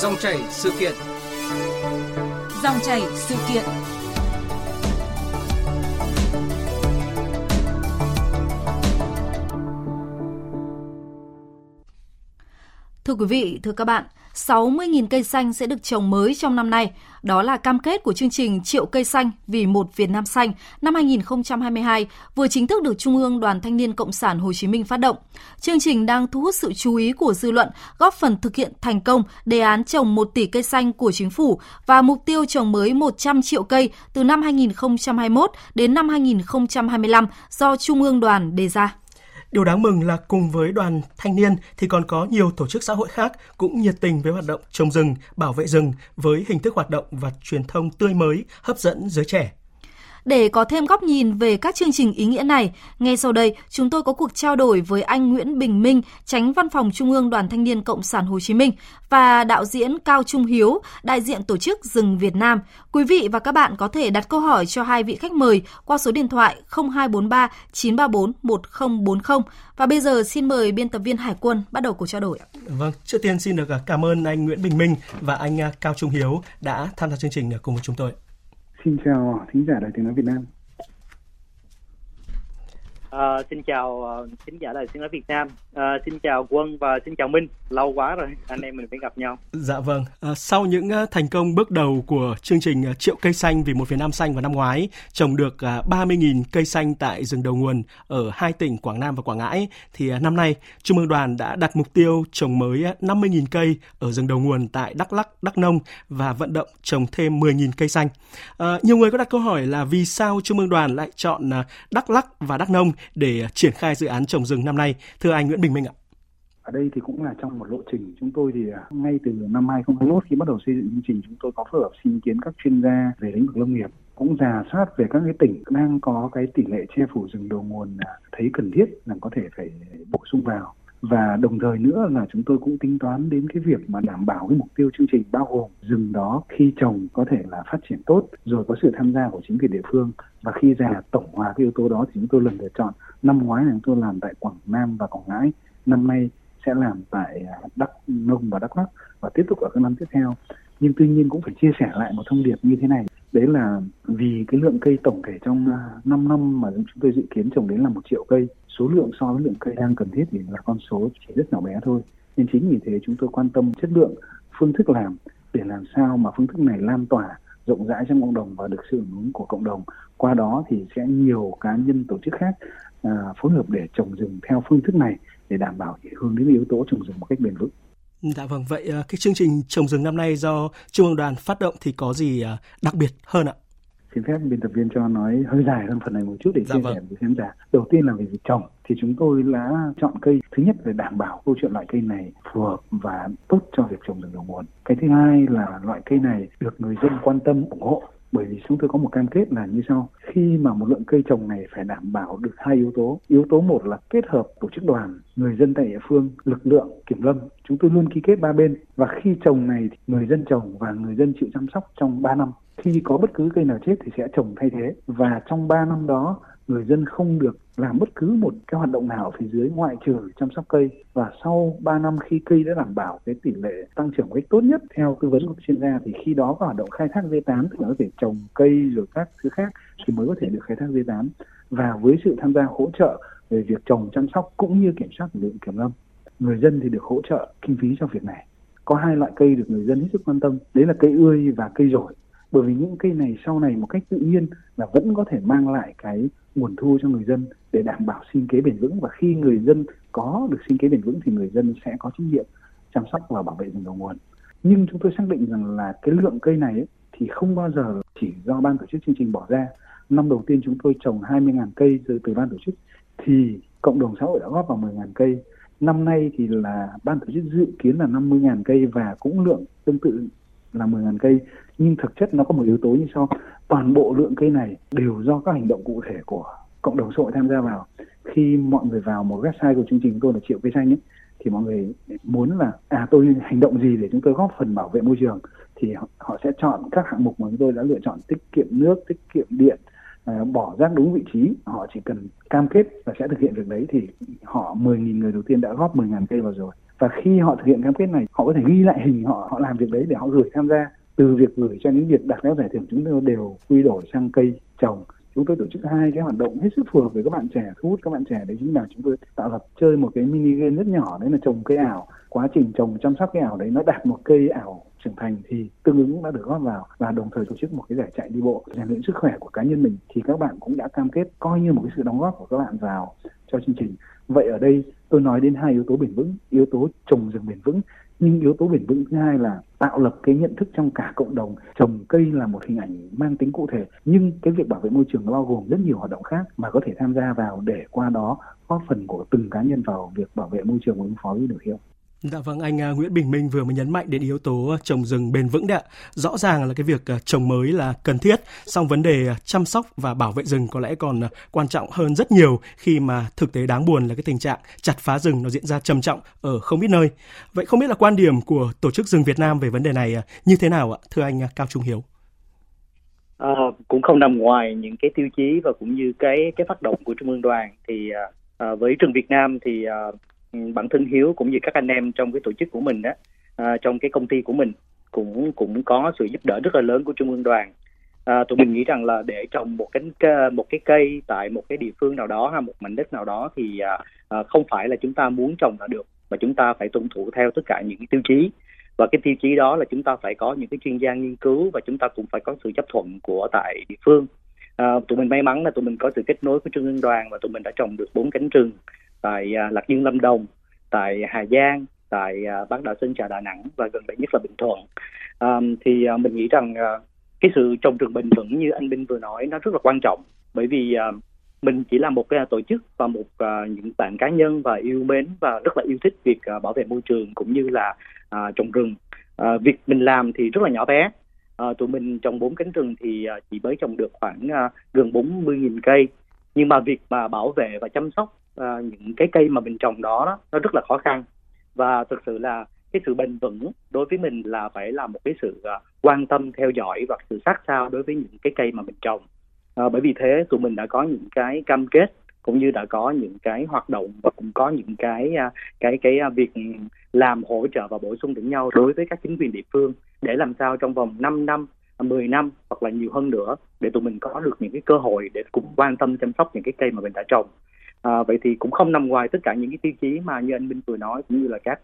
Dòng chảy sự kiện. Dòng chảy sự kiện. Thưa quý vị, thưa các bạn, 60.000 cây xanh sẽ được trồng mới trong năm nay. Đó là cam kết của chương trình Triệu cây xanh vì một Việt Nam xanh năm 2022 vừa chính thức được Trung ương Đoàn Thanh niên Cộng sản Hồ Chí Minh phát động. Chương trình đang thu hút sự chú ý của dư luận, góp phần thực hiện thành công đề án trồng 1 tỷ cây xanh của chính phủ và mục tiêu trồng mới 100 triệu cây từ năm 2021 đến năm 2025 do Trung ương đoàn đề ra. Điều đáng mừng là cùng với đoàn thanh niên thì còn có nhiều tổ chức xã hội khác cũng nhiệt tình với hoạt động trồng rừng, bảo vệ rừng với hình thức hoạt động và truyền thông tươi mới, hấp dẫn giới trẻ. Để có thêm góc nhìn về các chương trình ý nghĩa này, ngay sau đây chúng tôi có cuộc trao đổi với anh Nguyễn Bình Minh, tránh văn phòng Trung ương Đoàn Thanh niên Cộng sản Hồ Chí Minh và đạo diễn Cao Trung Hiếu, đại diện tổ chức Rừng Việt Nam. Quý vị và các bạn có thể đặt câu hỏi cho hai vị khách mời qua số điện thoại 0243 934 1040. Và bây giờ xin mời biên tập viên Hải quân bắt đầu cuộc trao đổi. Vâng, trước tiên xin được cảm ơn anh Nguyễn Bình Minh và anh Cao Trung Hiếu đã tham gia chương trình cùng với chúng tôi. Xin chào thính giả Đài Tiếng Nói Việt Nam. À, xin chào ờ, thính giả đài tiếng nói Việt Nam. À, xin chào Quân và xin chào Minh. Lâu quá rồi anh em mình mới gặp nhau. Dạ vâng. À, sau những ờ, thành công bước đầu của chương trình Triệu cây xanh vì một Việt Nam xanh vào năm ngoái, trồng được 30.000 cây xanh tại rừng đầu nguồn ở hai tỉnh Quảng Nam và Quảng Ngãi, thì năm nay Trung ương Đoàn đã đặt mục tiêu trồng mới 50.000 cây ở rừng đầu nguồn tại Đắk Lắk, Đắk Nông và vận động trồng thêm 10.000 cây xanh. À, nhiều người có đặt câu hỏi là vì sao Trung ương Đoàn lại chọn Đắk Lắk và Đắk Nông để triển khai dự án trồng rừng năm nay? Thưa anh Nguyễn Bình Minh ạ. Ở đây thì cũng là trong một lộ trình. Chúng tôi thì à, ngay từ năm 2021 khi bắt đầu xây dựng chương trình, chúng tôi có phối hợp xin ý kiến các chuyên gia về lĩnh vực lâm nghiệp, cũng giả soát về các cái tỉnh đang có cái tỷ lệ che phủ rừng đầu nguồn à, thấy cần thiết là có thể phải bổ sung vào. Và đồng thời nữa là chúng tôi cũng tính toán đến cái việc mà đảm bảo cái mục tiêu chương trình bao gồm rừng đó khi trồng có thể là phát triển tốt, rồi có sự tham gia của chính quyền địa phương và khi già tổng hòa cái yếu tố đó thì chúng tôi lần lượt chọn. Năm ngoái là chúng tôi làm tại Quảng Nam và Quảng Ngãi. Năm nay sẽ làm tại à, Đắk Nông và Đắk Lắk và tiếp tục ở các năm tiếp theo. Nhưng tuy nhiên cũng phải chia sẻ lại một thông điệp như thế này. Đấy là vì cái lượng cây tổng thể trong à, 5 năm mà chúng tôi dự kiến trồng đến là một triệu cây, số lượng so với lượng cây đang cần thiết thì là con số chỉ rất nhỏ bé thôi. Nên chính vì thế chúng tôi quan tâm chất lượng phương thức làm để làm sao mà phương thức này lan tỏa rộng rãi trong cộng đồng và được sự hưởng ứng của cộng đồng qua đó thì sẽ nhiều cá nhân tổ chức khác à, phối hợp để trồng rừng theo phương thức này để đảm bảo hướng đến yếu tố trồng rừng một cách bền vững Dạ vâng, vậy à, cái chương trình trồng rừng năm nay do Trung ương đoàn phát động thì có gì à, đặc biệt hơn ạ? Xin phép biên tập viên cho nói hơi dài hơn phần này một chút để dạ chia vâng. sẻ với khán giả. Đầu tiên là về việc trồng thì chúng tôi đã chọn cây thứ nhất là đảm bảo câu chuyện loại cây này phù hợp và tốt cho việc trồng rừng đầu nguồn. Cái thứ hai là loại cây này được người dân quan tâm ủng hộ bởi vì chúng tôi có một cam kết là như sau, khi mà một lượng cây trồng này phải đảm bảo được hai yếu tố. Yếu tố một là kết hợp tổ chức đoàn, người dân tại địa phương, lực lượng, kiểm lâm. Chúng tôi luôn ký kết ba bên. Và khi trồng này thì người dân trồng và người dân chịu chăm sóc trong 3 năm. Khi có bất cứ cây nào chết thì sẽ trồng thay thế. Và trong 3 năm đó người dân không được làm bất cứ một cái hoạt động nào ở phía dưới ngoại trừ chăm sóc cây. Và sau 3 năm khi cây đã đảm bảo cái tỷ lệ tăng trưởng cách tốt nhất theo tư vấn của chuyên gia, thì khi đó có hoạt động khai thác dây tán, tức là có thể trồng cây rồi các thứ khác thì mới có thể được khai thác dây tán. Và với sự tham gia hỗ trợ về việc trồng, chăm sóc cũng như kiểm soát lượng kiểm lâm, người dân thì được hỗ trợ kinh phí cho việc này. Có hai loại cây được người dân hết sức quan tâm, đấy là cây ươi và cây rổi bởi vì những cây này sau này một cách tự nhiên là vẫn có thể mang lại cái nguồn thu cho người dân để đảm bảo sinh kế bền vững. Và khi người dân có được sinh kế bền vững thì người dân sẽ có trách nhiệm chăm sóc và bảo vệ rừng đầu nguồn. Nhưng chúng tôi xác định rằng là cái lượng cây này ấy, thì không bao giờ chỉ do ban tổ chức chương trình bỏ ra. Năm đầu tiên chúng tôi trồng 20.000 cây từ, từ ban tổ chức thì cộng đồng xã hội đã góp vào 10.000 cây. Năm nay thì là ban tổ chức dự kiến là 50.000 cây và cũng lượng tương tự là 10.000 cây nhưng thực chất nó có một yếu tố như sau. Toàn bộ lượng cây này đều do các hành động cụ thể của cộng đồng xã hội tham gia vào. Khi mọi người vào một website của chương trình tôi là triệu cây xanh ấy, thì mọi người muốn là à tôi hành động gì để chúng tôi góp phần bảo vệ môi trường thì họ, họ sẽ chọn các hạng mục mà chúng tôi đã lựa chọn tiết kiệm nước tiết kiệm điện à, bỏ rác đúng vị trí. Họ chỉ cần cam kết và sẽ thực hiện việc đấy thì họ 10.000 người đầu tiên đã góp 10.000 cây vào rồi và khi họ thực hiện cam kết này, họ có thể ghi lại hình họ họ làm việc đấy để họ gửi tham gia. Từ việc gửi cho đến việc đặt các giải thưởng, chúng tôi đều quy đổi sang cây trồng. Chúng tôi tổ chức hai cái hoạt động hết sức phù hợp với các bạn trẻ, thu hút các bạn trẻ. Đấy chính là chúng tôi tạo lập chơi một cái mini game rất nhỏ, đấy là trồng cây ảo. Quá trình trồng, chăm sóc cây ảo đấy, nó đạt một cây ảo trưởng thành thì tương ứng cũng đã được góp vào và đồng thời tổ chức một cái giải chạy đi bộ rèn luyện sức khỏe của cá nhân mình. Thì các bạn cũng đã cam kết coi như một cái sự đóng góp của các bạn vào cho chương trình. Vậy ở đây tôi nói đến hai yếu tố bền vững, yếu tố trồng rừng bền vững, nhưng yếu tố bền vững thứ hai là tạo lập cái nhận thức trong cả cộng đồng. Trồng cây là một hình ảnh mang tính cụ thể, nhưng cái việc bảo vệ môi trường nó bao gồm rất nhiều hoạt động khác mà có thể tham gia vào để qua đó góp phần của từng cá nhân vào việc bảo vệ môi trường và ứng phó với biến đổi khí hậu Dạ vâng, anh à, Nguyễn Bình Minh vừa mới nhấn mạnh đến yếu tố à, trồng rừng bền vững đấy ạ. Rõ ràng là cái việc à, trồng mới là cần thiết, song vấn đề chăm sóc và bảo vệ rừng có lẽ còn quan trọng hơn rất nhiều khi mà thực tế đáng buồn là cái tình trạng chặt phá rừng nó diễn ra trầm trọng ở không ít nơi. Vậy không biết là quan điểm của Tổ chức Rừng Việt Nam về vấn đề này như thế nào ạ, thưa anh Cao Trung Hiếu? À, cũng không nằm ngoài những cái tiêu chí và cũng như cái cái phát động của Trung ương Đoàn thì à, với rừng Việt Nam thì à, Ừ, bản thân hiếu cũng như các anh em trong cái tổ chức của mình đó à, trong cái công ty của mình cũng cũng có sự giúp đỡ rất là lớn của trung ương đoàn. À, tụi mình nghĩ rằng là để trồng một cái một cái cây tại một cái địa phương nào đó hay một mảnh đất nào đó thì à, à, không phải là chúng ta muốn trồng là được mà chúng ta phải tuân thủ theo tất cả những cái tiêu chí. Và cái tiêu chí đó là chúng ta phải có những cái chuyên gia nghiên cứu và chúng ta cũng phải có sự chấp thuận của tại địa phương. À, tụi mình may mắn là tụi mình có sự kết nối của trung ương đoàn và tụi mình đã trồng được bốn cánh rừng tại à, lạc dương lâm đồng tại hà giang tại à, bán đảo sơn trà đà nẵng và gần đây nhất là bình thuận. À, thì mình nghĩ rằng à, cái sự trồng rừng bền vững như anh Minh vừa nói nó rất là quan trọng. Bởi vì mình chỉ là một cái tổ chức và một uh, những bạn cá nhân và yêu mến và rất là yêu thích việc uh, bảo vệ môi trường cũng như là uh, trồng rừng. Uh, việc mình làm thì rất là nhỏ bé. Uh, tụi mình trồng bốn cánh rừng thì uh, chỉ mới trồng được khoảng uh, gần 40.000 cây. Nhưng mà việc mà bảo vệ và chăm sóc uh, những cái cây mà mình trồng đó, đó nó rất là khó khăn. Và thực sự là cái sự bền vững đối với mình là phải là một cái sự uh, quan tâm theo dõi và sự sát sao đối với những cái cây mà mình trồng. Uh, bởi vì thế tụi mình đã có những cái cam kết cũng như đã có những cái hoạt động và cũng có những cái cái cái việc làm hỗ trợ và bổ sung lẫn nhau đối với các chính quyền địa phương để làm sao trong vòng 5 năm 10 năm hoặc là nhiều hơn nữa để tụi mình có được những cái cơ hội để cũng quan tâm chăm sóc những cái cây mà mình đã trồng. À, vậy thì cũng không nằm ngoài tất cả những cái tiêu chí mà như anh Minh vừa nói cũng như là các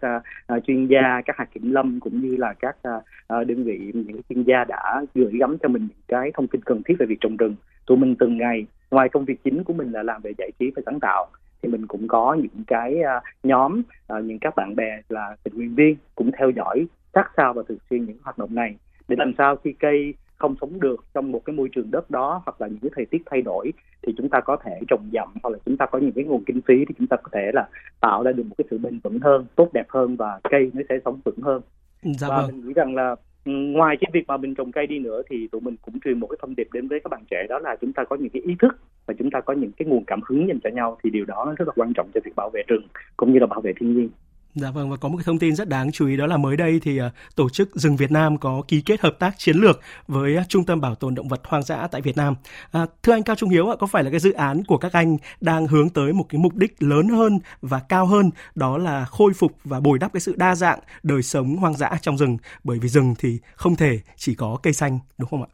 uh, chuyên gia, các hạt kiểm lâm cũng như là các uh, đơn vị những chuyên gia đã gửi gắm cho mình những cái thông tin cần thiết về việc trồng rừng. Tụi mình từng ngày ngoài công việc chính của mình là làm về giải trí và sáng tạo thì mình cũng có những cái uh, nhóm uh, những các bạn bè là tình nguyện viên cũng theo dõi sát sao và thường xuyên những hoạt động này để làm sao khi cây không sống được trong một cái môi trường đất đó hoặc là những cái thời tiết thay đổi thì chúng ta có thể trồng dặm hoặc là chúng ta có những cái nguồn kinh phí thì chúng ta có thể là tạo ra được một cái sự bền vững hơn tốt đẹp hơn và cây nó sẽ sống vững hơn dạ và vâng. mình nghĩ rằng là ừ, ngoài cái việc mà mình trồng cây đi nữa thì tụi mình cũng truyền một cái thông điệp đến với các bạn trẻ đó là chúng ta có những cái ý thức và chúng ta có những cái nguồn cảm hứng dành cho nhau thì điều đó nó rất là quan trọng cho việc bảo vệ rừng cũng như là bảo vệ thiên nhiên Dạ vâng và có một cái thông tin rất đáng chú ý đó là mới đây thì uh, tổ chức rừng Việt Nam có ký kết hợp tác chiến lược với uh, Trung tâm Bảo tồn động vật hoang dã tại Việt Nam. À, thưa anh Cao Trung Hiếu ạ, có phải là cái dự án của các anh đang hướng tới một cái mục đích lớn hơn và cao hơn đó là khôi phục và bồi đắp cái sự đa dạng đời sống hoang dã trong rừng bởi vì rừng thì không thể chỉ có cây xanh đúng không ạ?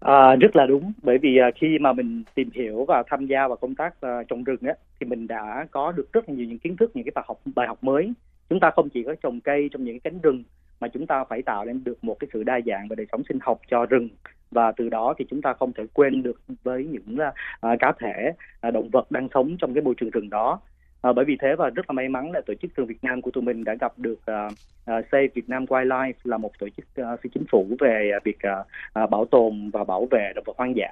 À, rất là đúng. Bởi vì à, khi mà mình tìm hiểu và tham gia vào công tác à, trồng rừng á thì mình đã có được rất là nhiều những kiến thức những cái bài học bài học mới. Chúng ta không chỉ có trồng cây trong những cái cánh rừng mà chúng ta phải tạo nên được một cái sự đa dạng về đời sống sinh học cho rừng. Và từ đó thì chúng ta không thể quên được với những à, à cá thể à, động vật đang sống trong cái môi trường rừng đó. À, bởi vì thế và rất là may mắn là tổ chức trường Việt Nam của tụi mình đã gặp được uh, uh, Save Việt Nam Wildlife là một tổ chức uh, phi chính phủ về uh, việc uh, uh, bảo tồn và bảo vệ động vật hoang dã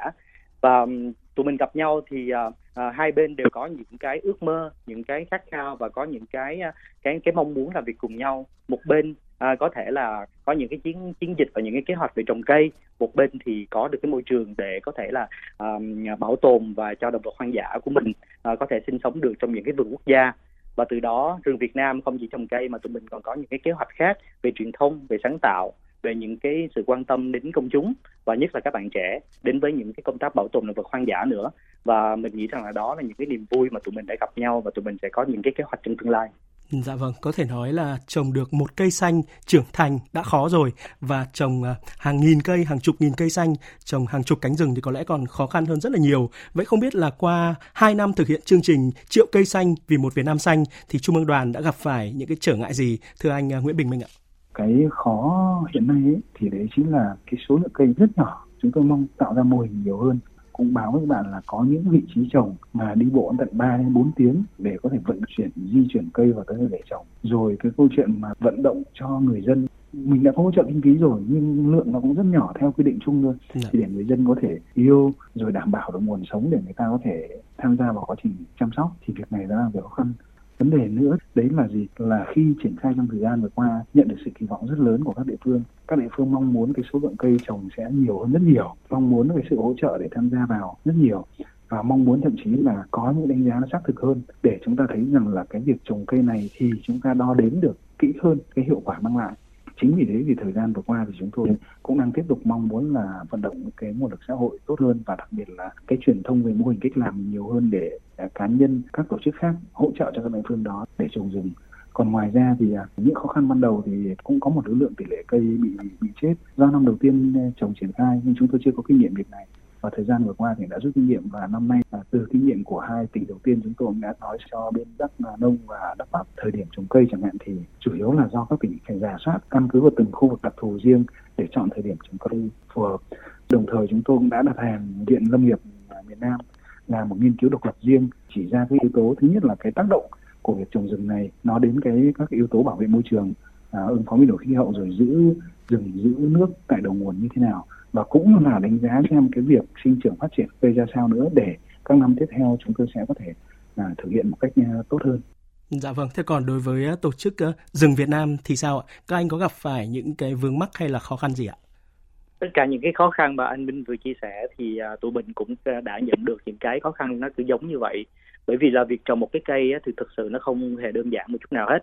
và um, tụi mình gặp nhau thì uh, uh, hai bên đều có những cái ước mơ, những cái khát khao và có những cái uh, cái cái mong muốn làm việc cùng nhau. Một bên à, có thể là có những cái chiến chiến dịch và những cái kế hoạch về trồng cây. Một bên thì có được cái môi trường để có thể là um, bảo tồn và cho động vật hoang dã của mình uh, có thể sinh sống được trong những cái vườn quốc gia. Và từ đó rừng Việt Nam không chỉ trồng cây mà tụi mình còn có những cái kế hoạch khác về truyền thông về sáng tạo về những cái sự quan tâm đến công chúng và nhất là các bạn trẻ đến với những cái công tác bảo tồn động vật hoang dã nữa. Và mình nghĩ rằng là đó là những cái niềm vui mà tụi mình đã gặp nhau và tụi mình sẽ có những cái kế hoạch trong tương lai. Ừ, dạ vâng, có thể nói là trồng được một cây xanh trưởng thành đã khó rồi và trồng à, hàng nghìn cây, hàng chục nghìn cây xanh, trồng hàng chục cánh rừng thì có lẽ còn khó khăn hơn rất là nhiều. Vậy không biết là qua 2 năm thực hiện chương trình triệu cây xanh vì một Việt Nam xanh thì Trung ương đoàn đã gặp phải những cái trở ngại gì thưa anh à, Nguyễn Bình Minh ạ? Cái khó hiện nay ấy, thì đấy chính là cái số lượng cây rất nhỏ. Chúng tôi mong tạo ra mô hình nhiều hơn cũng báo với các bạn là có những vị trí trồng mà đi bộ tận 3 đến 4 tiếng để có thể vận chuyển di chuyển cây vào tới để trồng. Rồi cái câu chuyện mà vận động cho người dân mình đã có hỗ trợ kinh phí rồi nhưng lượng nó cũng rất nhỏ theo quy định chung thôi dạ. thì để người dân có thể yêu rồi đảm bảo được nguồn sống để người ta có thể tham gia vào quá trình chăm sóc thì việc này đã là việc khó khăn vấn đề nữa, đấy là gì? Là khi triển khai trong thời gian vừa qua, nhận được sự kỳ vọng rất lớn của các địa phương. Các địa phương mong muốn cái số lượng cây trồng sẽ nhiều hơn rất nhiều, mong muốn cái sự hỗ trợ để tham gia vào rất nhiều, và mong muốn thậm chí là có những đánh giá nó xác thực hơn để chúng ta thấy rằng là cái việc trồng cây này thì chúng ta đo đếm được kỹ hơn cái hiệu quả mang lại chính vì thế thì thời gian vừa qua thì chúng tôi cũng đang tiếp tục mong muốn là vận động cái nguồn lực xã hội tốt hơn và đặc biệt là cái truyền thông về mô hình cách làm nhiều hơn để à, cá nhân các tổ chức khác hỗ trợ cho các địa phương đó để trồng rừng. Còn ngoài ra thì à, những khó khăn ban đầu thì cũng có một đối lượng tỷ lệ cây bị bị chết. Do năm đầu tiên à, trồng triển khai nhưng chúng tôi chưa có kinh nghiệm việc này và thời gian vừa qua thì đã rút kinh nghiệm và năm nay là từ kinh nghiệm của hai tỉnh đầu tiên chúng tôi đã nói cho bên đắk nông và đắk bắc thời điểm trồng cây chẳng hạn thì chủ yếu là do các tỉnh phải giả soát căn cứ vào từng khu vực đặc thù riêng để chọn thời điểm trồng cây phù hợp. Đồng thời chúng tôi cũng đã đặt hàng viện lâm nghiệp miền nam là một nghiên cứu độc lập riêng chỉ ra cái yếu tố thứ nhất là cái tác động của việc trồng rừng này nó đến cái các yếu tố bảo vệ môi trường à, ứng phó biến đổi khí hậu rồi giữ rừng giữ nước tại đầu nguồn như thế nào và cũng là đánh giá xem cái việc sinh trưởng phát triển cây ra sao nữa để các năm tiếp theo chúng tôi sẽ có thể à, thực hiện một cách à, tốt hơn. Dạ vâng, thế còn đối với à, tổ chức uh, rừng Việt Nam thì sao ạ? Các anh có gặp phải những cái vướng mắc hay là khó khăn gì ạ? Tất cả những cái khó khăn mà anh Minh vừa chia sẻ thì uh, tụi mình cũng đã nhận được những cái khó khăn nó cứ giống như vậy. Bởi vì là việc trồng một cái cây thì thực sự nó không hề đơn giản một chút nào hết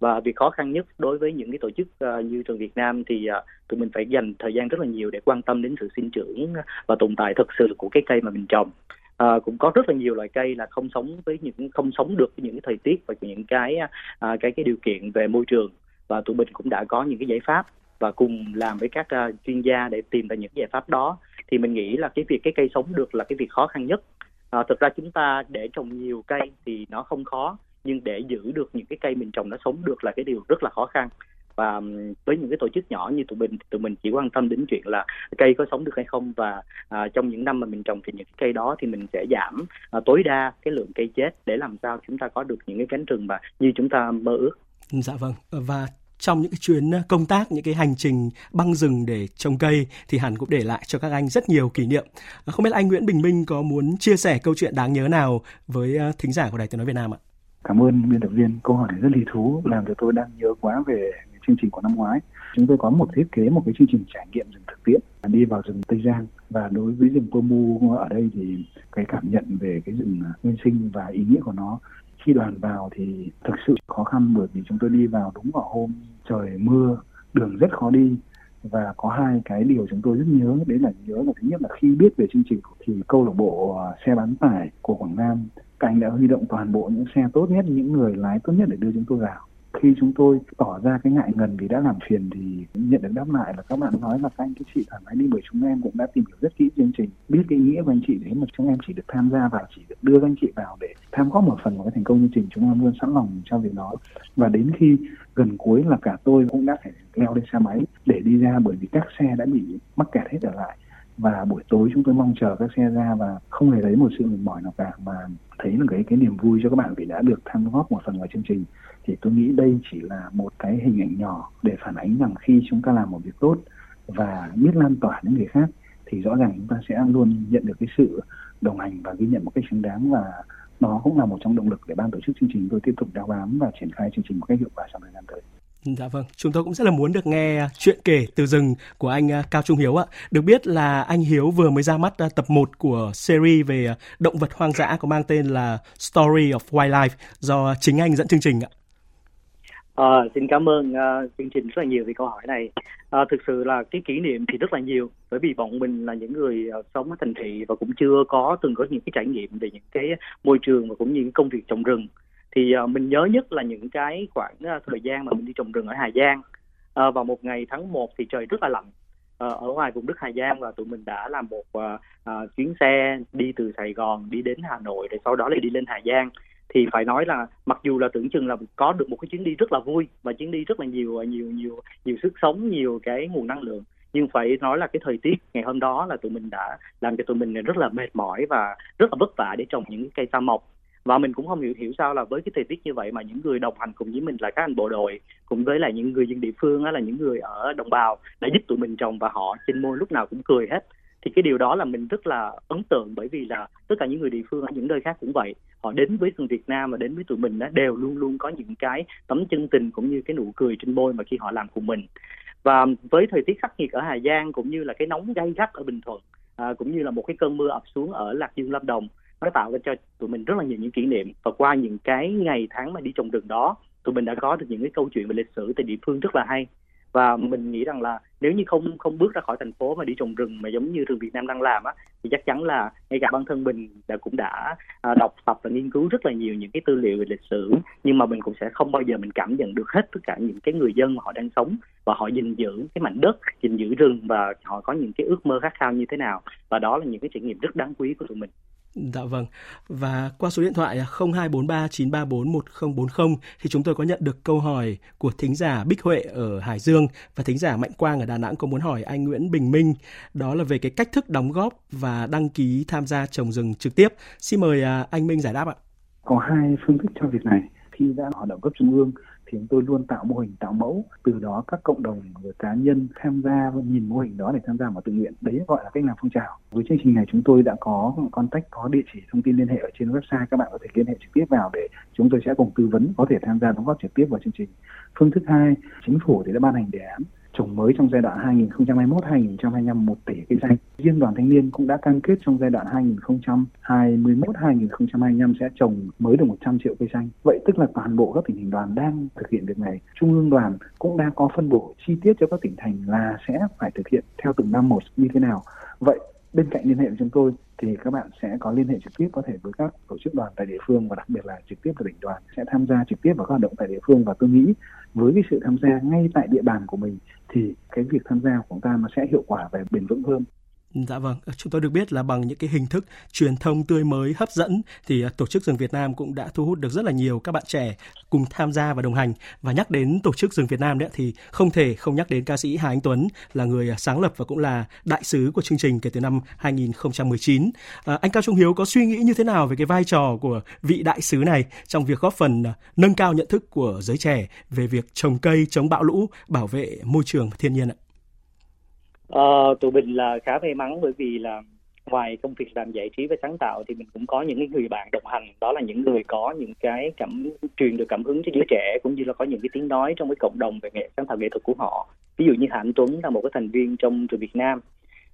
và việc khó khăn nhất đối với những cái tổ chức uh, như trường Việt Nam thì uh, tụi mình phải dành thời gian rất là nhiều để quan tâm đến sự sinh trưởng và tồn tại thực sự của cái cây mà mình trồng. À, cũng có rất là nhiều loại cây là không sống với những không sống được với những cái thời tiết và những cái à, cái cái điều kiện về môi trường. Và tụi mình cũng đã có những cái giải pháp và cùng làm với các uh, chuyên gia để tìm ra những giải pháp đó. Thì mình nghĩ là cái việc cái cây sống được là cái việc khó khăn nhất. À, thực ra chúng ta để trồng nhiều cây thì nó không khó nhưng để giữ được những cái cây mình trồng nó sống được là cái điều rất là khó khăn và với những cái tổ chức nhỏ như tụi mình tụi mình chỉ quan tâm đến chuyện là cây có sống được hay không và à, trong những năm mà mình trồng thì những cái cây đó thì mình sẽ giảm à, tối đa cái lượng cây chết để làm sao chúng ta có được những cái cánh rừng mà như chúng ta mơ ước. Dạ vâng và trong những cái chuyến công tác những cái hành trình băng rừng để trồng cây thì hẳn cũng để lại cho các anh rất nhiều kỷ niệm không biết anh Nguyễn Bình Minh có muốn chia sẻ câu chuyện đáng nhớ nào với thính giả của Đài Tiếng nói Việt Nam ạ? Cảm ơn biên tập viên. Câu hỏi này rất lý thú, làm cho tôi đang nhớ quá về chương trình của năm ngoái. Chúng tôi có một thiết kế một cái chương trình trải nghiệm rừng thực tiễn đi vào rừng Tây Giang và đối với rừng Pơ Mu ở đây thì cái cảm nhận về cái rừng à, nguyên sinh và ý nghĩa của nó khi đoàn vào thì thực sự khó khăn bởi vì chúng tôi đi vào đúng vào hôm trời mưa đường rất khó đi và có hai cái điều chúng tôi rất nhớ đấy là nhớ là thứ nhất là khi biết về chương trình thì câu lạc bộ à, xe bán tải của Quảng Nam các anh đã huy động toàn bộ những xe tốt nhất, những người lái tốt nhất để đưa chúng tôi vào. Khi chúng tôi tỏ ra cái ngại ngần vì đã làm phiền thì nhận được đáp lại là các bạn nói là các anh các chị thoải mái đi, bởi chúng em cũng đã tìm hiểu rất kỹ chương trình. Biết cái nghĩa của anh chị đấy mà chúng em chỉ được tham gia và chỉ được đưa các anh chị vào để tham góp một phần vào cái thành công chương trình, chúng em luôn sẵn lòng cho việc đó. Và đến khi gần cuối là cả tôi cũng đã phải leo lên xe máy để đi ra, bởi vì các xe đã bị mắc kẹt hết trở lại và buổi tối chúng tôi mong chờ các xe ra và không hề thấy một sự mệt mỏi nào cả, mà thấy là cái cái niềm vui cho các bạn vì đã được tham góp một phần vào chương trình thì tôi nghĩ đây chỉ là một cái hình ảnh nhỏ để phản ánh rằng khi chúng ta làm một việc tốt và biết lan tỏa đến người khác, thì rõ ràng chúng ta sẽ luôn nhận được cái sự đồng hành và ghi nhận một cách xứng đáng và đó cũng là một trong động lực để ban tổ chức chương trình tôi tiếp tục đeo bám và triển khai chương trình một cách hiệu quả trong thời gian tới. Dạ vâng, chúng tôi cũng rất là muốn được nghe chuyện kể từ rừng của anh à, Cao Trung Hiếu ạ. Được biết là anh Hiếu vừa mới ra mắt à, tập 1 của series về à, động vật hoang dã có mang tên là Story of Wildlife do chính anh dẫn chương trình ạ. À, xin cảm ơn uh, chương trình rất là nhiều vì câu hỏi này. À, thực sự là cái kỷ niệm thì rất là nhiều bởi vì bọn mình là những người uh, sống ở thành thị và cũng chưa có từng có những cái trải nghiệm về những cái môi trường và cũng như những công việc trồng rừng thì uh, mình nhớ nhất là những cái khoảng uh, thời gian mà mình đi trồng rừng ở Hà Giang. Uh, vào một ngày tháng 1 thì trời rất là lạnh. Uh, ở ngoài vùng đất Hà Giang và tụi mình đã làm một uh, uh, chuyến xe đi từ Sài Gòn đi đến Hà Nội rồi sau đó lại đi lên Hà Giang. Thì phải nói là mặc dù là tưởng chừng là có được một cái chuyến đi rất là vui và chuyến đi rất là nhiều nhiều nhiều nhiều sức sống nhiều cái nguồn năng lượng. Nhưng phải nói là cái thời tiết ngày hôm đó là tụi mình đã làm cho tụi mình rất là mệt mỏi và rất là vất vả để trồng những cây sa mộc và mình cũng không hiểu hiểu sao là với cái thời tiết như vậy mà những người đồng hành cùng với mình là các anh bộ đội cùng với là những người dân địa phương là những người ở đồng bào đã giúp tụi mình trồng và họ trên môi lúc nào cũng cười hết. Thì cái điều đó là mình rất là ấn tượng bởi vì là tất cả những người địa phương ở những nơi khác cũng vậy. Họ đến với thường Việt Nam và đến với tụi mình đó, đều luôn luôn có những cái tấm chân tình cũng như cái nụ cười trên môi mà khi họ làm cùng mình. Và với thời tiết khắc nghiệt ở Hà Giang cũng như là cái nóng gay gắt ở Bình Thuận à, cũng như là một cái cơn mưa ập xuống ở Lạc Dương Lâm Đồng nó tạo ra cho tụi mình rất là nhiều những kỷ niệm. Và qua những cái ngày tháng mà đi trồng rừng đó tụi mình đã có được những cái câu chuyện về lịch sử tại địa phương rất là hay. Và mình nghĩ rằng là nếu như không không bước ra khỏi thành phố mà đi trồng rừng mà giống như rừng Việt Nam đang làm á thì chắc chắn là ngay cả bản thân mình đã cũng đã à, đọc tập và nghiên cứu rất là nhiều những cái tư liệu về lịch sử. Nhưng mà mình cũng sẽ không bao giờ mình cảm nhận được hết tất cả những cái người dân mà họ đang sống và họ gìn giữ cái mảnh đất gìn giữ rừng và họ có những cái ước mơ khát khao như thế nào. Và đó là những cái trải nghiệm rất đáng quý của tụi mình Dạ vâng. Và qua số điện thoại 0243 934 1040 thì chúng tôi có nhận được câu hỏi của thính giả Bích Huệ ở Hải Dương và thính giả Mạnh Quang ở Đà Nẵng có muốn hỏi anh Nguyễn Bình Minh đó là về cái cách thức đóng góp và đăng ký tham gia trồng rừng trực tiếp. Xin mời à, anh Minh giải đáp ạ. Có hai phương thức cho việc này. Khi đã hoạt động cấp trung ương thì chúng tôi luôn tạo mô hình, tạo mẫu. Từ đó các cộng đồng và cá nhân tham gia và nhìn mô hình đó để tham gia vào tự nguyện. Đấy gọi là cách làm phong trào. Với chương trình này chúng tôi đã có contact, có địa chỉ thông tin liên hệ ở trên website, các bạn có thể liên hệ trực tiếp vào để chúng tôi sẽ cùng tư vấn, có thể tham gia đóng góp trực tiếp vào chương trình. Phương thức hai, chính phủ thì đã ban hành đề án trồng mới trong giai đoạn 2021-2025 1 tỷ cây xanh. Riêng đoàn thanh niên cũng đã cam kết trong giai đoạn 2021-2025 sẽ trồng mới được 100 triệu cây xanh. Vậy tức là toàn bộ các tỉnh thành đoàn đang thực hiện việc này. Trung ương đoàn cũng đã có phân bổ chi tiết cho các tỉnh thành là sẽ phải thực hiện theo từng năm một như thế nào. Vậy bên cạnh liên hệ với chúng tôi thì các bạn sẽ có liên hệ trực tiếp có thể với các tổ chức đoàn tại địa phương và đặc biệt là trực tiếp là tỉnh đoàn sẽ tham gia trực tiếp vào các hoạt động tại địa phương. Và tôi nghĩ với cái sự tham gia ngay tại địa bàn của mình thì cái việc tham gia của chúng ta nó sẽ hiệu quả và bền vững hơn. Dạ vâng, chúng tôi được biết là bằng những cái hình thức truyền thông tươi mới hấp dẫn thì à, tổ chức rừng Việt Nam cũng đã thu hút được rất là nhiều các bạn trẻ cùng tham gia và đồng hành và nhắc đến tổ chức rừng Việt Nam đấy thì không thể không nhắc đến ca sĩ Hà Anh Tuấn là người à, sáng lập và cũng là đại sứ của chương trình kể từ năm 2019. À, anh Cao Trung Hiếu có suy nghĩ như thế nào về cái vai trò của vị đại sứ này trong việc góp phần à, nâng cao nhận thức của giới trẻ về việc trồng cây chống bão lũ, bảo vệ môi trường và thiên nhiên ạ? Ờ, tụi mình là khá may mắn bởi vì là ngoài công việc làm giải trí và sáng tạo thì mình cũng có những người bạn đồng hành. Đó là những người có những cái cảm truyền được cảm hứng cho giới trẻ cũng như là có những cái tiếng nói trong cái cộng đồng về nghệ sáng tạo nghệ thuật của họ. Ví dụ như Hà Anh Tuấn là một cái thành viên trong trường Việt Nam.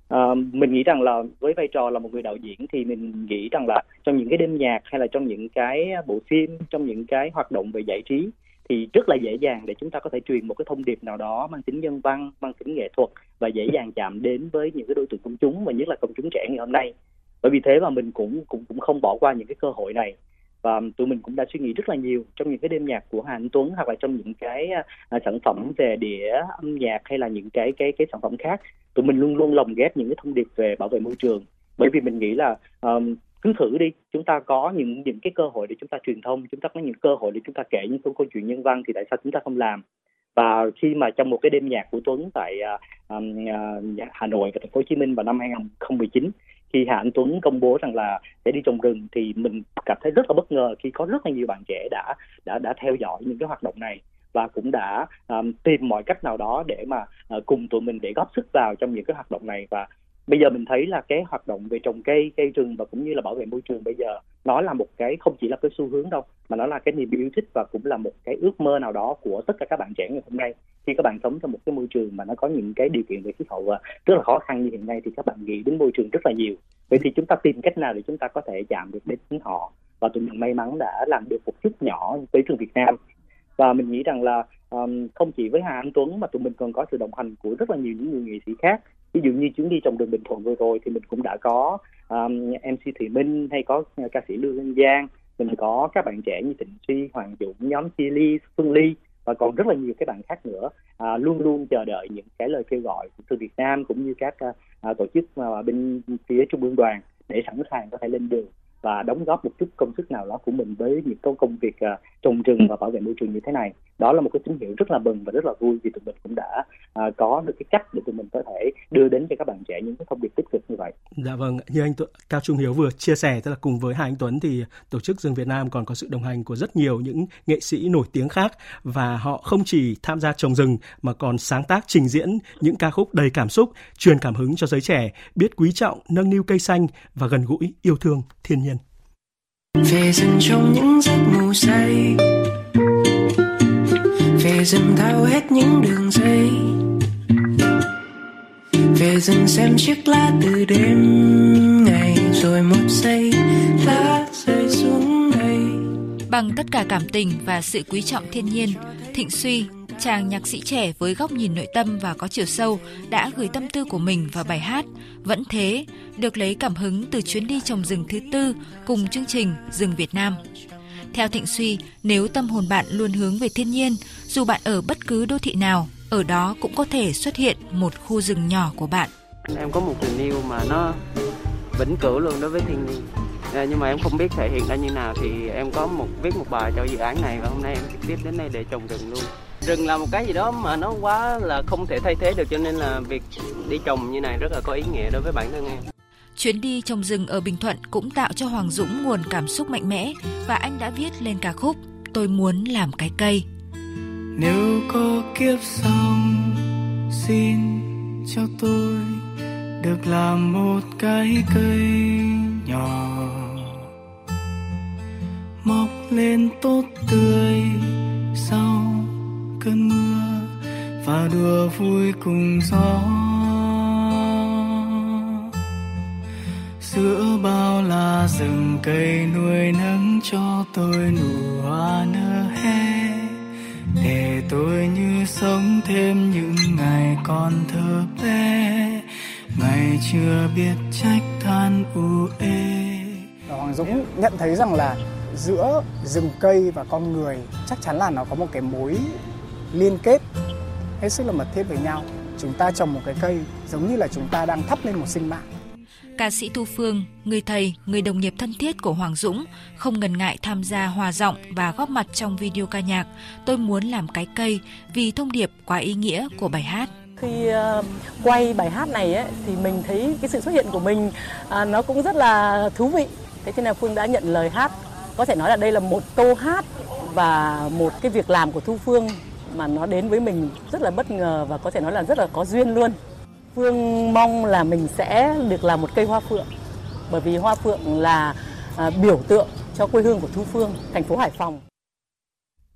À, mình nghĩ rằng là với vai trò là một người đạo diễn thì mình nghĩ rằng là trong những cái đêm nhạc hay là trong những cái bộ phim trong những cái hoạt động về giải trí thì rất là dễ dàng để chúng ta có thể truyền một cái thông điệp nào đó mang tính nhân văn, mang tính nghệ thuật và dễ dàng chạm đến với những cái đối tượng công chúng và nhất là công chúng trẻ ngày hôm nay. Bởi vì thế mà mình cũng cũng cũng không bỏ qua những cái cơ hội này. Và tụi mình cũng đã suy nghĩ rất là nhiều trong những cái đêm nhạc của Hà Anh Tuấn hoặc là trong những cái uh, sản phẩm về đĩa âm nhạc hay là những cái cái cái sản phẩm khác. Tụi mình luôn luôn lồng ghép những cái thông điệp về bảo vệ môi trường. Bởi vì mình nghĩ là um, cứ thử đi chúng ta có những những cái cơ hội để chúng ta truyền thông chúng ta có những cơ hội để chúng ta kể những câu, chuyện nhân văn thì tại sao chúng ta không làm? Và khi mà trong một cái đêm nhạc của Tuấn tại uh, uh, Hà Nội và Thành phố Hồ Chí Minh vào năm 2019 khi Hà Anh Tuấn công bố rằng là sẽ đi trồng rừng thì mình cảm thấy rất là bất ngờ khi có rất là nhiều bạn trẻ đã đã đã theo dõi những cái hoạt động này và cũng đã um, tìm mọi cách nào đó để mà uh, cùng tụi mình để góp sức vào trong những cái hoạt động này. Và bây giờ mình thấy là cái hoạt động về trồng cây cây rừng và cũng như là bảo vệ môi trường bây giờ nó là một cái không chỉ là cái xu hướng đâu mà nó là cái niềm yêu thích và cũng là một cái ước mơ nào đó của tất cả các bạn trẻ ngày hôm nay. Khi các bạn sống trong một cái môi trường mà nó có những cái điều kiện về khí hậu à, rất là khó khăn như hiện nay thì các bạn nghĩ đến môi trường rất là nhiều. Vậy thì chúng ta tìm cách nào để chúng ta có thể chạm được đến họ? Và tụi mình may mắn đã làm được một chút nhỏ với trường Việt Nam. Và mình nghĩ rằng là um, không chỉ với Hà Anh Tuấn mà tụi mình còn có sự đồng hành của rất là nhiều những người nghệ sĩ khác ví dụ như chuyến đi trong đường Bình Thuận vừa rồi thì mình cũng đã có um, MC Thùy Minh hay có ca sĩ Lưu Linh Giang. Mình có các bạn trẻ như Tịnh Suy, Hoàng Dũng, nhóm Chi Ly, Phương Ly và còn rất là nhiều các bạn khác nữa. À, luôn luôn chờ đợi những cái lời kêu gọi từ Việt Nam cũng như các à, à tổ chức à, bên phía trung ương đoàn để sẵn sàng có thể lên đường và đóng góp một chút công sức nào đó của mình với những công công việc à, trồng rừng và bảo vệ môi trường như thế này đó là một cái tín hiệu rất là mừng và rất là vui vì tụi mình cũng đã uh, có được cái cách để tụi mình có thể đưa đến cho các bạn trẻ những cái thông điệp tích cực như vậy. Dạ vâng, như anh Cao Trung Hiếu vừa chia sẻ, tức là cùng với hai anh Tuấn thì tổ chức rừng Việt Nam còn có sự đồng hành của rất nhiều những nghệ sĩ nổi tiếng khác và họ không chỉ tham gia trồng rừng mà còn sáng tác trình diễn những ca khúc đầy cảm xúc, truyền cảm hứng cho giới trẻ biết quý trọng, nâng niu cây xanh và gần gũi yêu thương thiên nhiên về dần trong những giấc ngủ say về dần thao hết những đường dây về dần xem chiếc lá từ đêm ngày rồi một giây lá rơi xuống đây bằng tất cả cảm tình và sự quý trọng thiên nhiên thịnh suy chàng nhạc sĩ trẻ với góc nhìn nội tâm và có chiều sâu đã gửi tâm tư của mình vào bài hát Vẫn thế, được lấy cảm hứng từ chuyến đi trồng rừng thứ tư cùng chương trình Rừng Việt Nam. Theo Thịnh Suy, nếu tâm hồn bạn luôn hướng về thiên nhiên, dù bạn ở bất cứ đô thị nào, ở đó cũng có thể xuất hiện một khu rừng nhỏ của bạn. Em có một tình yêu mà nó vĩnh cửu luôn đối với thiên nhiên. À, nhưng mà em không biết thể hiện ra như nào thì em có một viết một bài cho dự án này và hôm nay em trực tiếp đến đây để trồng rừng luôn. Rừng là một cái gì đó mà nó quá là không thể thay thế được cho nên là việc đi trồng như này rất là có ý nghĩa đối với bản thân em Chuyến đi trồng rừng ở Bình Thuận cũng tạo cho Hoàng Dũng nguồn cảm xúc mạnh mẽ và anh đã viết lên ca khúc Tôi muốn làm cái cây. Nếu có kiếp sau, xin cho tôi được làm một cái cây nhỏ mọc lên tốt tươi sau cơn mưa và đùa vui cùng gió giữa bao la rừng cây nuôi nấng cho tôi nụ hoa nở hé để tôi như sống thêm những ngày còn thơ bé ngày chưa biết trách than u ê Hoàng Dũng nhận thấy rằng là giữa rừng cây và con người chắc chắn là nó có một cái mối liên kết hết sức là mật thiết với nhau. Chúng ta trồng một cái cây giống như là chúng ta đang thắp lên một sinh mạng. Ca sĩ Thu Phương, người thầy, người đồng nghiệp thân thiết của Hoàng Dũng không ngần ngại tham gia hòa giọng và góp mặt trong video ca nhạc. Tôi muốn làm cái cây vì thông điệp quá ý nghĩa của bài hát. Khi uh, quay bài hát này ấy, thì mình thấy cái sự xuất hiện của mình uh, nó cũng rất là thú vị. Thế cho nên phương đã nhận lời hát. Có thể nói là đây là một câu hát và một cái việc làm của thu phương mà nó đến với mình rất là bất ngờ và có thể nói là rất là có duyên luôn phương mong là mình sẽ được làm một cây hoa phượng bởi vì hoa phượng là à, biểu tượng cho quê hương của thu phương thành phố hải phòng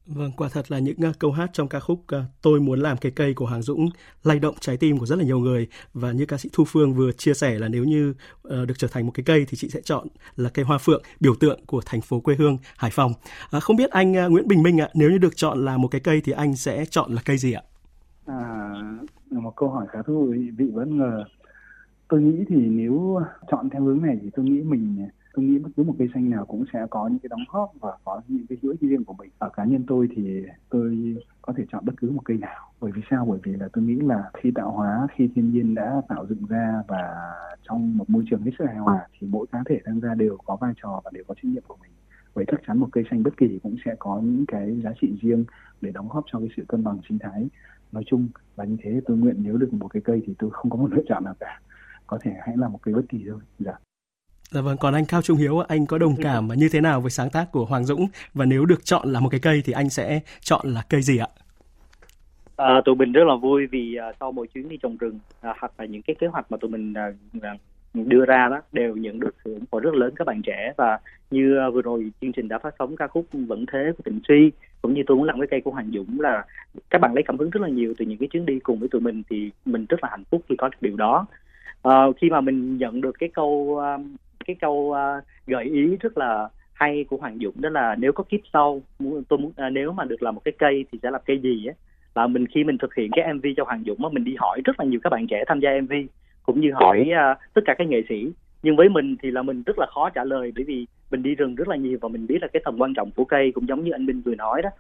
Vâng, quả thật là những uh, câu hát trong ca khúc uh, Tôi muốn làm cái cây của Hoàng Dũng lay động trái tim của rất là nhiều người và như ca sĩ Thu Phương vừa chia sẻ là nếu như uh, được trở thành một cái cây thì chị sẽ chọn là cây hoa phượng biểu tượng của thành phố quê hương Hải Phòng. Uh, không biết anh uh, Nguyễn Bình Minh ạ, nếu như được chọn là một cái cây thì anh sẽ chọn là cây gì ạ? À, một câu hỏi khá thú vị. Bất ngờ. Tôi nghĩ thì nếu chọn theo hướng này thì tôi nghĩ mình tôi nghĩ bất cứ một cây xanh nào cũng sẽ có những cái đóng góp và có những cái hữu ích riêng của mình. Ở cá nhân tôi thì tôi có thể chọn bất cứ một cây nào. Bởi vì sao? Bởi vì là tôi nghĩ là khi tạo hóa khi thiên nhiên đã tạo dựng ra và trong một môi trường hết sức hài hòa thì mỗi cá thể tham gia đều có vai trò và đều có trách nhiệm của mình. Vậy chắc chắn một cây xanh bất kỳ cũng sẽ có những cái giá trị riêng để đóng góp cho cái sự cân bằng sinh thái nói chung và như thế tôi nguyện nếu được một cái cây thì tôi không có một lựa chọn nào cả. Có thể hãy là một cây bất kỳ thôi. Dạ. Dạ vâng, còn anh Cao Trung Hiếu, anh có đồng cảm như thế nào với sáng tác của Hoàng Dũng? Và nếu được chọn là một cái cây thì anh sẽ chọn là cây gì ạ? À, tụi mình rất là vui vì uh, sau mỗi chuyến đi trồng rừng uh, hoặc là những cái kế hoạch mà tụi mình uh, đưa ra đó đều nhận được sự ủng hộ rất lớn các bạn trẻ. Và như uh, vừa rồi chương trình đã phát sóng ca khúc vẫn thế của Tịnh Suy cũng như tôi muốn làm cái cây của Hoàng Dũng là các bạn lấy cảm hứng rất là nhiều từ những cái chuyến đi cùng với tụi mình thì mình rất là hạnh phúc khi có được điều đó. Uh, khi mà mình nhận được cái câu uh, cái câu uh, gợi ý rất là hay của Hoàng Dũng đó là nếu có kiếp sau tôi muốn uh, nếu mà được làm một cái cây thì sẽ làm cây gì á? Là mình khi mình thực hiện cái MV cho Hoàng Dũng á mình đi hỏi rất là nhiều các bạn trẻ tham gia MV cũng như hỏi uh, tất cả các nghệ sĩ. Nhưng với mình thì là mình rất là khó trả lời bởi vì mình đi rừng rất là nhiều và mình biết là cái tầm quan trọng của cây cũng giống như anh Minh vừa nói đó.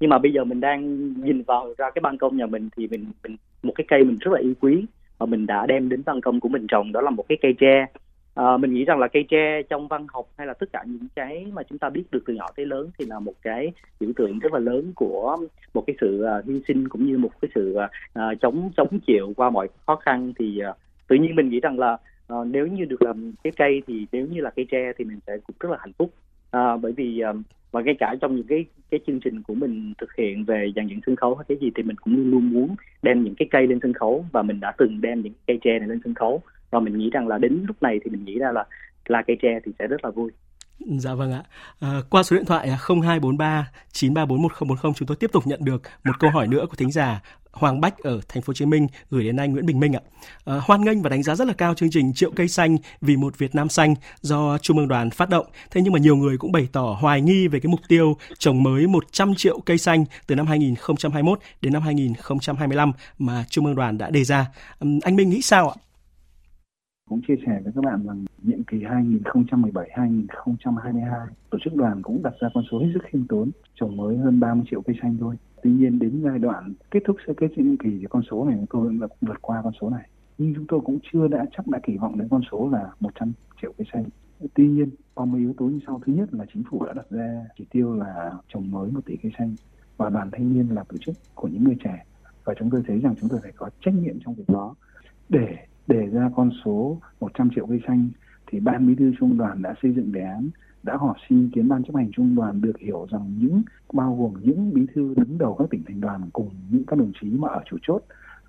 Nhưng mà bây giờ mình đang nhìn vào ra cái ban công nhà mình thì mình, mình một cái cây mình rất là yêu quý và mình đã đem đến ban công của mình trồng đó là một cái cây tre. À, mình nghĩ rằng là cây tre trong văn học hay là tất cả những cái mà chúng ta biết được từ nhỏ tới lớn thì là một cái biểu tượng rất là lớn của một cái sự uh, hy sinh cũng như một cái sự uh, chống chống chịu qua mọi khó khăn. Thì uh, tự nhiên mình nghĩ rằng là à, nếu như được làm cái cây thì nếu như là cây tre thì mình sẽ cũng rất là hạnh phúc. À, bởi vì ờ, à, và ngay cả trong những cái cái chương trình của mình thực hiện về dàn dựng sân khấu hay cái gì thì mình cũng luôn luôn muốn đem những cái cây lên sân khấu và mình đã từng đem những cây tre này lên sân khấu. Và mình nghĩ rằng là đến lúc này thì mình nghĩ ra là là cây tre thì sẽ rất là vui. Dạ vâng ạ. À, qua số điện thoại 0243 934 1040 chúng tôi tiếp tục nhận được một câu hỏi nữa của thính giả. Hoàng Bách ở thành phố Hồ Chí Minh gửi đến anh Nguyễn Bình Minh ạ. À, hoan nghênh và đánh giá rất là cao chương trình Triệu cây xanh vì một Việt Nam xanh do Trung ương đoàn phát động. Thế nhưng mà nhiều người cũng bày tỏ hoài nghi về cái mục tiêu trồng mới 100 triệu cây xanh từ năm 2021 đến năm 2025 mà Trung ương đoàn đã đề ra. À, anh Minh nghĩ sao ạ? cũng chia sẻ với các bạn rằng nhiệm kỳ 2017-2022 tổ chức đoàn cũng đặt ra con số hết sức khiêm tốn trồng mới hơn 30 triệu cây xanh thôi tuy nhiên đến giai đoạn kết thúc sơ kết nhiệm kỳ thì con số này chúng tôi cũng vượt qua con số này. Nhưng chúng tôi cũng chưa đã chắc đã kỳ vọng đến con số là 100 triệu cây xanh. Tuy nhiên, có mấy yếu tố như sau. Thứ nhất là chính phủ đã đặt ra chỉ tiêu là trồng mới một tỷ cây xanh và đoàn thanh niên là tổ chức của những người trẻ. Và chúng tôi thấy rằng chúng tôi phải có trách nhiệm trong việc đó. Để đề ra con số 100 triệu cây xanh thì ban bí thư trung đoàn đã xây dựng đề án đã họp xin ý kiến ban chấp hành trung đoàn được hiểu rằng những bao gồm những bí thư đứng đầu các tỉnh thành đoàn cùng những các đồng chí mà ở chủ chốt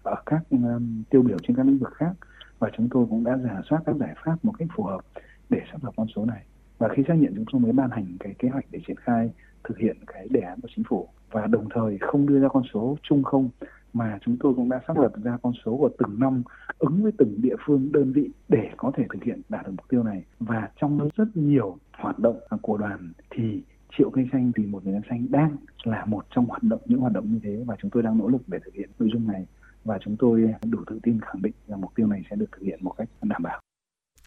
ở các um, tiêu biểu trên các lĩnh vực khác. Và chúng tôi cũng đã giả soát các giải pháp một cách phù hợp để xác lập con số này. Và khi xác nhận chúng tôi mới ban hành cái kế hoạch để triển khai thực hiện cái đề án của chính phủ và đồng thời không đưa ra con số chung không mà chúng tôi cũng đã xác lập ra con số của từng năm ứng với từng địa phương đơn vị để có thể thực hiện đạt được mục tiêu này. Và trong rất nhiều hoạt động à, của đoàn thì triệu cây xanh vì một Việt Nam xanh đang là một trong hoạt động những hoạt động như thế và chúng tôi đang nỗ lực để thực hiện nội dung này và chúng tôi đủ tự tin khẳng định rằng mục tiêu này sẽ được thực hiện một cách đảm bảo.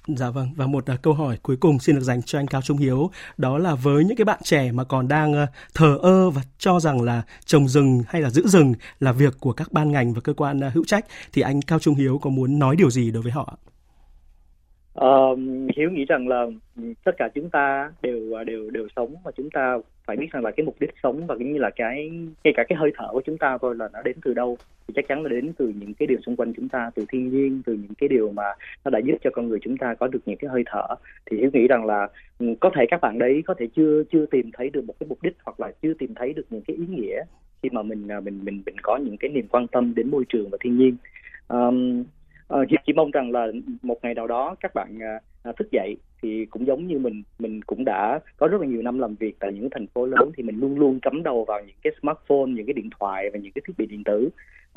Dạ vâng, và một uh, câu hỏi cuối cùng xin được dành cho anh Cao Trung Hiếu, đó là với những cái bạn trẻ mà còn đang uh, thờ ơ và cho rằng là trồng rừng hay là giữ rừng là việc của các ban ngành và cơ quan uh, hữu trách thì anh Cao Trung Hiếu có muốn nói điều gì đối với họ? Uh, Hiếu nghĩ rằng là tất cả chúng ta đều à, đều đều sống và chúng ta phải biết rằng là cái mục đích sống và cũng như là cái ngay cả cái hơi thở của chúng ta thôi là nó đến từ đâu thì chắc chắn là đến từ những cái điều xung quanh chúng ta từ thiên nhiên từ những cái điều mà nó đã giúp cho con người chúng ta có được những cái hơi thở. Thì hiếu nghĩ rằng là có thể các bạn đấy có thể chưa chưa tìm thấy được một cái mục đích hoặc là chưa tìm thấy được những cái ý nghĩa khi mà mình à, mình mình mình có những cái niềm quan tâm đến môi trường và thiên nhiên. Um, uh, chỉ mong rằng là một ngày nào đó các bạn uh, thức dậy thì cũng giống như mình mình cũng đã có rất là nhiều năm làm việc tại những thành phố lớn thì mình luôn luôn cắm đầu vào những cái smartphone những cái điện thoại và những cái thiết bị điện tử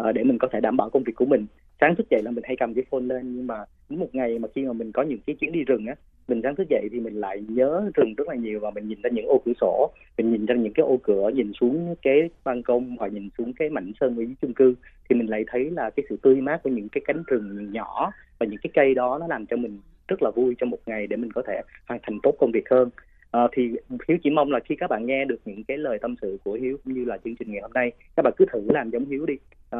uh, để mình có thể đảm bảo công việc của mình sáng thức dậy là mình hay cầm cái phone lên nhưng mà đến một ngày mà khi mà mình có những cái chuyến đi rừng á mình sáng thức dậy thì mình lại nhớ rừng rất là nhiều và mình nhìn ra những ô cửa sổ mình nhìn ra những cái ô cửa nhìn xuống cái ban công hoặc nhìn xuống cái mảnh sân ở dưới chung cư thì mình lại thấy là cái sự tươi mát của những cái cánh rừng nhỏ và những cái cây đó nó làm cho mình rất là vui trong một ngày để mình có thể hoàn thành tốt công việc hơn. À, thì hiếu chỉ mong là khi các bạn nghe được những cái lời tâm sự của hiếu cũng như là chương trình ngày hôm nay các bạn cứ thử làm giống hiếu đi à,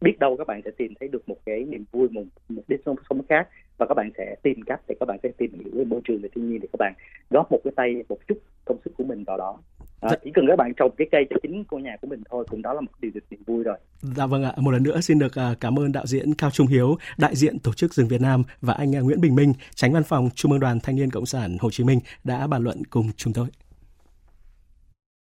biết đâu các bạn sẽ tìm thấy được một cái niềm vui một mục đích sống, sống khác và các bạn sẽ tìm cách để các bạn sẽ tìm hiểu về môi trường và thiên nhiên để các bạn góp một cái tay một chút công sức của mình vào đó À, chỉ cần các bạn trồng cái cây cho chính ngôi nhà của mình thôi cũng đó là một điều niềm vui rồi. Dạ vâng ạ, một lần nữa xin được à, cảm ơn đạo diễn Cao Trung Hiếu, đại diện tổ chức rừng Việt Nam và anh à, Nguyễn Bình Minh, tránh văn phòng Trung ương Đoàn Thanh niên Cộng sản Hồ Chí Minh đã bàn luận cùng chúng tôi.